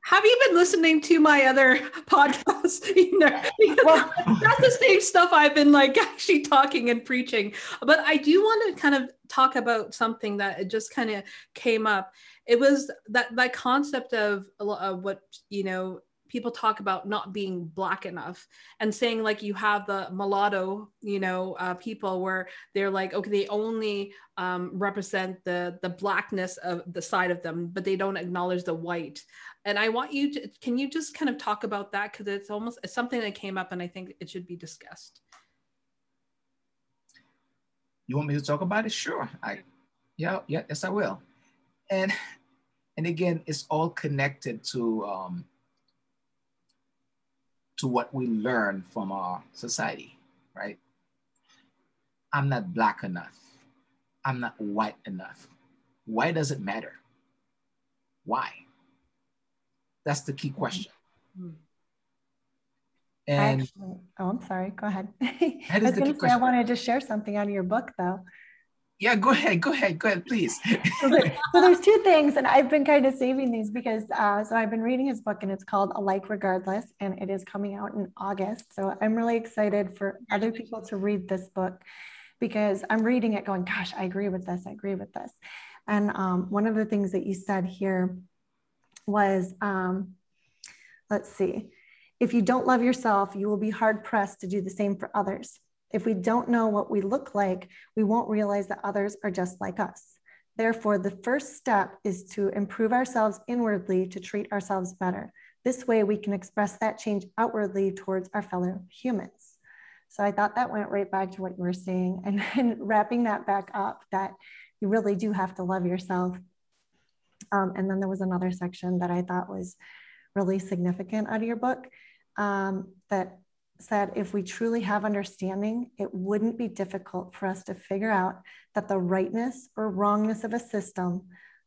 Have you been listening to my other (laughs) podcasts? (laughs) you know, well, that's the same stuff I've been like (laughs) actually talking and preaching. But I do want to kind of talk about something that just kind of came up it was that that concept of, of what you know people talk about not being black enough and saying like you have the mulatto you know uh, people where they're like okay they only um, represent the the blackness of the side of them but they don't acknowledge the white. And i want you to can you just kind of talk about that? Because it's almost it's something that came up and i think it should be discussed. You want me to talk about it? Sure. I yeah yeah yes i will. And and again, it's all connected to um, to what we learn from our society, right? I'm not black enough. I'm not white enough. Why does it matter? Why? That's the key question. Mm-hmm. And Actually, oh, I'm sorry. Go ahead. (laughs) I was going to say I wanted to share something out of your book, though. Yeah, go ahead, go ahead, go ahead, please. so, so, there's two things, and I've been kind of saving these because uh, so I've been reading his book, and it's called Alike Regardless, and it is coming out in August. So I'm really excited for other people to read this book because I'm reading it, going, "Gosh, I agree with this. I agree with this." And um, one of the things that you said here was, um, let's see, if you don't love yourself, you will be hard pressed to do the same for others. If we don't know what we look like, we won't realize that others are just like us. Therefore, the first step is to improve ourselves inwardly to treat ourselves better. This way, we can express that change outwardly towards our fellow humans. So I thought that went right back to what you were saying. (laughs) And then wrapping that back up, that you really do have to love yourself Um, and then there was another section that I thought was really significant out of your book um, that said if we truly have understanding, it wouldn't be difficult for us to figure out that the rightness or wrongness of a system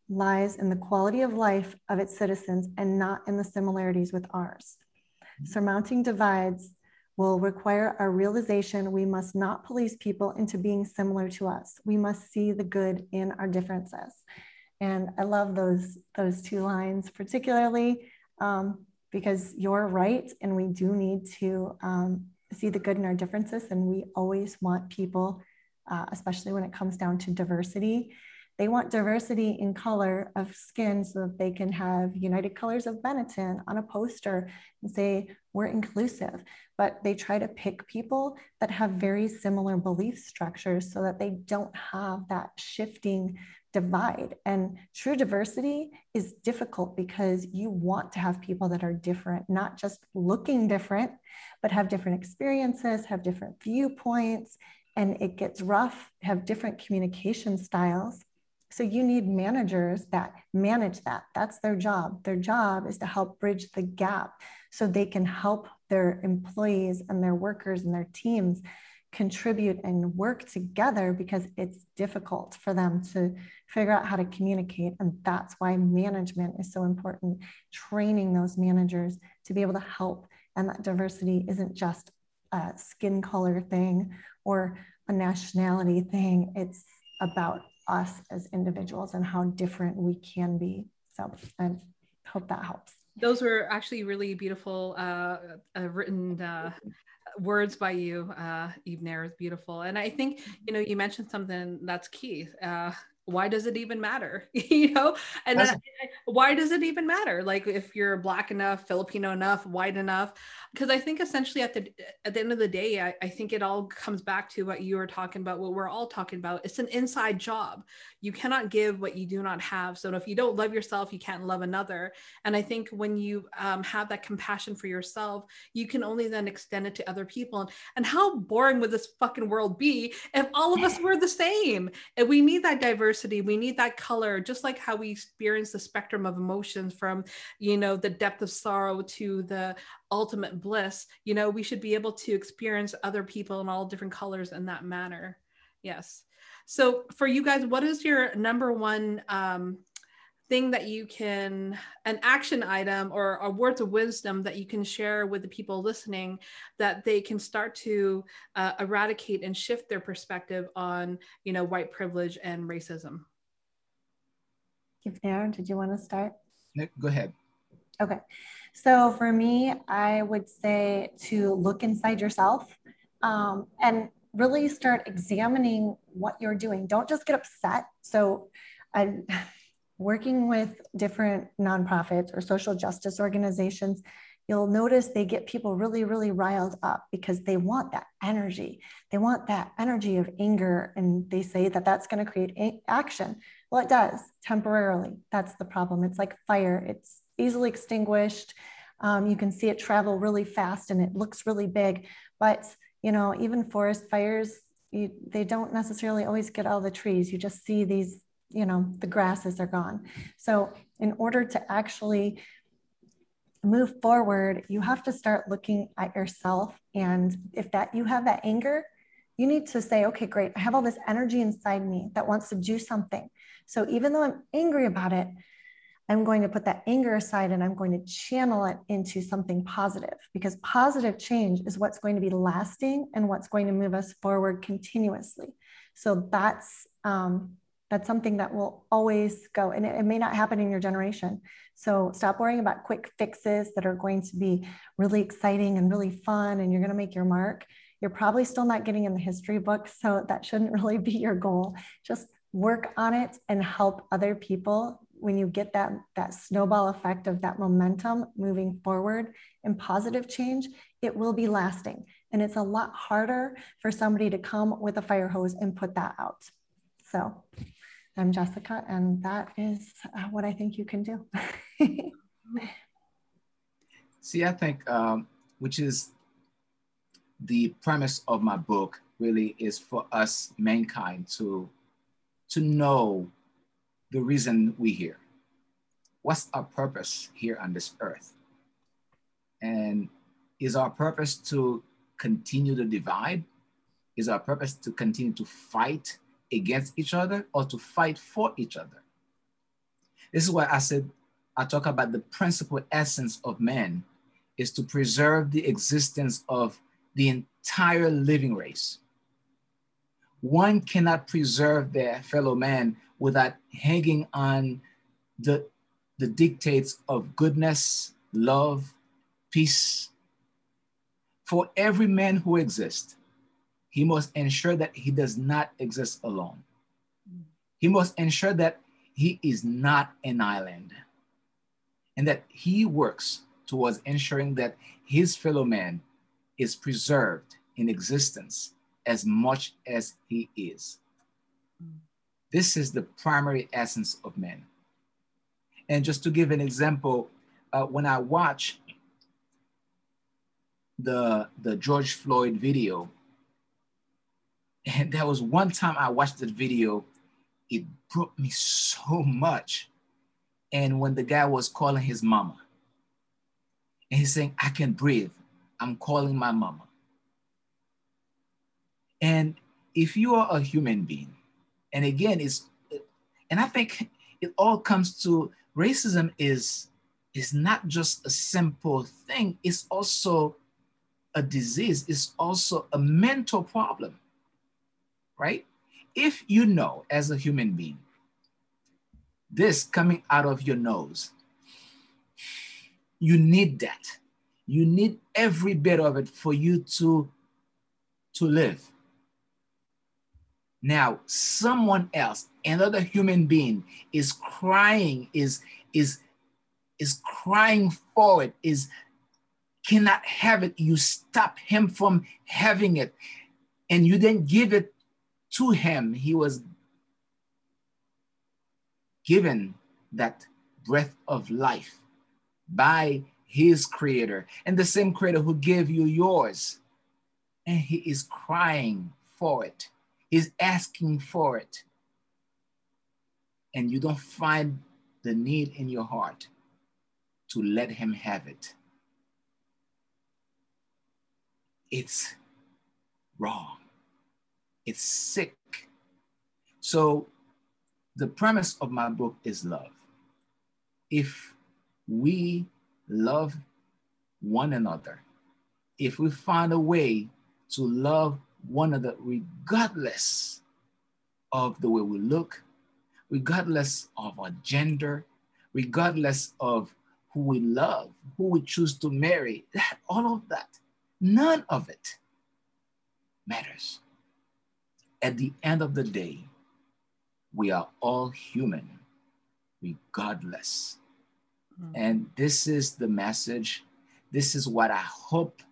lies in the quality of life of its citizens and not in the similarities with ours. Surmounting divides will require a realization we must not police people into being similar to us. We must see the good in our differences. And I love those, those two lines, particularly um, because you're right. And we do need to um, see the good in our differences. And we always want people, uh, especially when it comes down to diversity, they want diversity in color of skin so that they can have United Colors of Benetton on a poster and say, we're inclusive. But they try to pick people that have very similar belief structures so that they don't have that shifting divide. And true diversity is difficult because you want to have people that are different, not just looking different, but have different experiences, have different viewpoints, and it gets rough, have different communication styles. So you need managers that manage that. That's their job. Their job is to help bridge the gap so they can help their employees and their workers and their teams contribute and work together because it's difficult for them to figure out how to communicate. And that's why management is so important, training those managers to be able to help. And that diversity isn't just a skin color thing or a nationality thing, it's about us as individuals and how different we can be. So I hope that helps. Those were actually really beautiful uh, uh, written uh, words by you, uh, Nair is beautiful. And I think, you know, you mentioned something that's key. Uh, why does it even matter? (laughs) You know? And then, why does it even matter? Like if you're black enough filipino enough white enough? Because i think essentially at the at the end of the day I, I think it all comes back to what you were talking about what we're all talking about. It's an inside job you cannot give what you do not have. So if you don't love yourself you can't love another. And i think when you um, have that compassion for yourself you can only then extend it to other people. And, how boring would this fucking world be if all of us were the same? And we need that diversity. We need that color just like how we experience the spectrum of emotions from you know the depth of sorrow to the ultimate bliss. You know we should be able to experience other people in all different colors in that manner. Yes so for you guys, what is your number one um, thing that you can, an action item or a words of wisdom that you can share with the people listening that they can start to uh, eradicate and shift their perspective on, you know, white privilege and racism? Aaron, did you want to start? Go ahead. Okay. So for me, I would say to look inside yourself um, and really start examining what you're doing. Don't just get upset. So, I'm working with different nonprofits or social justice organizations, you'll notice they get people really, really riled up because they want that energy. They want that energy of anger, and they say that that's going to create a- action. Well, it does temporarily. That's the problem. It's like fire, it's easily extinguished. Um, you can see it travel really fast and it looks really big, but you know, even forest fires, you, they don't necessarily always get all the trees. You just see these, you know, the grasses are gone. So in order to actually move forward, you have to start looking at yourself. And if that you have that anger, you need to say, okay, great. I have all this energy inside me that wants to do something. So even though I'm angry about it, I'm going to put that anger aside and I'm going to channel it into something positive because positive change is what's going to be lasting and what's going to move us forward continuously. So that's um, that's something that will always go, and it, it may not happen in your generation. So stop worrying about quick fixes that are going to be really exciting and really fun, and you're going to make your mark. You're probably still not getting in the history books, so that shouldn't (laughs) really be your goal. Just work on it and help other people when you get that that snowball effect of that momentum moving forward and positive change it will be lasting. And it's a lot harder for somebody to come with a fire hose and put that out. So i'm jessica and that is uh, what i think you can do. (laughs) See i think um, which is the premise of my book really is for us mankind to to know the reason we here. what's our purpose here on this earth? And is our purpose to continue to divide? Is our purpose to continue to fight against each other or to fight for each other? This is why I said I talk about the principal essence of man is to preserve the existence of the entire living race. One cannot preserve their fellow man without hanging on the, the dictates of goodness, love, peace. For every man who exists, he must ensure that he does not exist alone. He must ensure that he is not an island and that he works towards ensuring that his fellow man is preserved in existence as much as he is. This is the primary essence of man. And just to give an example, uh, when I watch the, the George Floyd video, and there was one time I watched the video, it broke me so much. And when the guy was calling his mama, and he's saying, I can breathe. I'm calling my mama. And if you are a human being, and again, it's, and I think it all comes to racism is, is not just a simple thing, it's also a disease, it's also a mental problem, right? If you know as a human being, this coming out of your nose you need that. You need every bit of it for you to, to live. Now, someone else, another human being, is crying, is, is, is crying for it, is cannot have it. You stop him from having it, and you then give it to him. He was given that breath of life by his creator and the same creator who gave you yours. And he is crying for it, he's asking for it. And you don't find the need in your heart to let him have it. It's wrong. It's sick. So, the premise of my book is love. If we love one another, if we find a way to love one another regardless of the way we look, regardless of our gender, regardless of who we love, who we choose to marry, that, all of that, none of it matters. At the end of the day, we are all human, regardless Mm. And this is the message. This is what I hope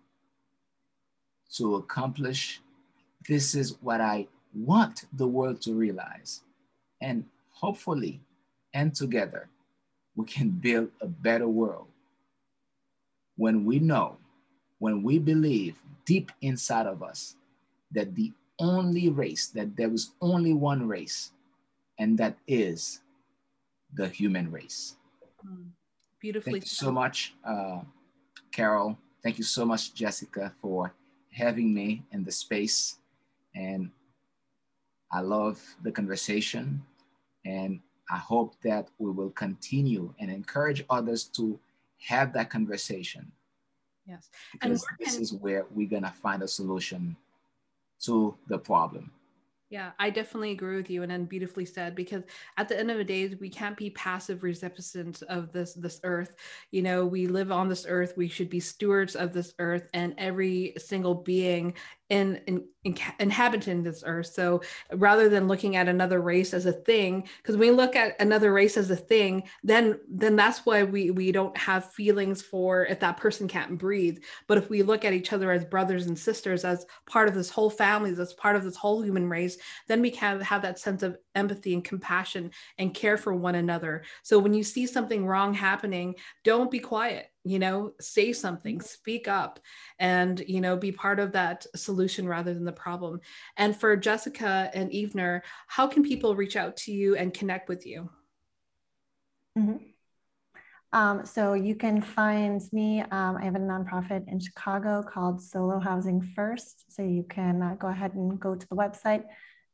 to accomplish. This is what I want the world to realize. And hopefully, and together, we can build a better world when we know, when we believe deep inside of us that the only race, that there is only one race, and that is the human race. Mm. Beautifully. Thank you so much, uh, Carol. Thank you so much, Jessica, for having me in the space. And I love the conversation. And I hope that we will continue and encourage others to have that conversation. Yes. Because and this is where we're going to find a solution to the problem. Yeah, I definitely agree with you, and then beautifully said. Because at the end of the day, we can't be passive recipients of this this earth. You know, we live on this earth. We should be stewards of this earth, and every single being in, in, in inhabiting this earth. So rather than looking at another race as a thing, because we look at another race as a thing, then then that's why we we don't have feelings for if that person can't breathe. But if we look at each other as brothers and sisters, as part of this whole family, as part of this whole human race, then we can have that sense of empathy and compassion and care for one another. So when you see something wrong happening, don't be quiet you know say something speak up and you know be part of that solution rather than the problem and for jessica and Yvner how can people reach out to you and connect with you mm-hmm. Um, so you can find me. Um, I have a nonprofit in Chicago called Solo Housing First. So you can uh, go ahead and go to the website,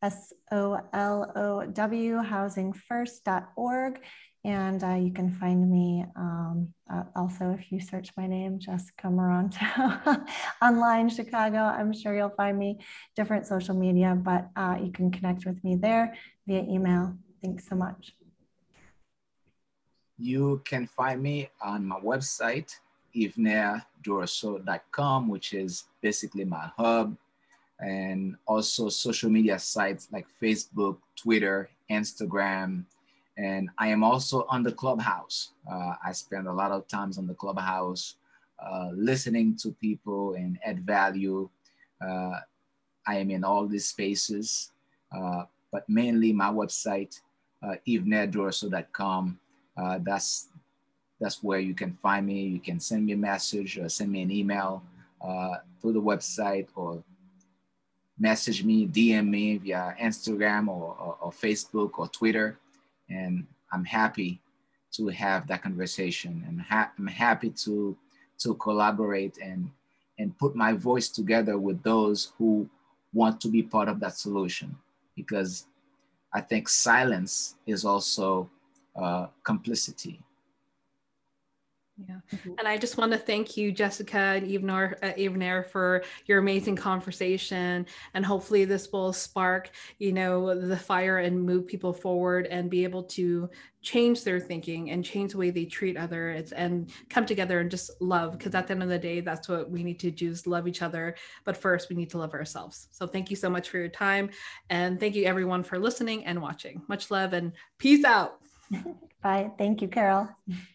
S O L O W housingfirst.org. And uh, you can find me um, uh, also if you search my name, Jessica Moranto, (laughs) online Chicago. I'm sure you'll find me different social media, but uh, you can connect with me there via email. Thanks so much. You can find me on my website, ivnerduraso.com, which is basically my hub, and also social media sites like Facebook, Twitter, Instagram, and I am also on the clubhouse. Uh, I spend a lot of times on the clubhouse, uh, listening to people and add value. Uh, I am in all these spaces, uh, but mainly my website, uh, evenerdorso.com. Uh, that's that's where you can find me. You can send me a message or send me an email uh, through the website or message me, DM me via Instagram or, or, or Facebook or Twitter and I'm happy to have that conversation. And ha- I'm happy to to collaborate and and put my voice together with those who want to be part of that solution because I think silence is also uh, complicity yeah. Mm-hmm. And I just want to thank you, Jessica and Yvner, uh, Yvner, for your amazing conversation. And hopefully this will spark, you know, the fire and move people forward and be able to change their thinking and change the way they treat others and come together and just love. Because at the end of the day, that's what we need to do is love each other. But first, we need to love ourselves. So thank you so much for your time. And thank you everyone for listening and watching. Much love and peace out. (laughs) Bye. Thank you, Carol. (laughs)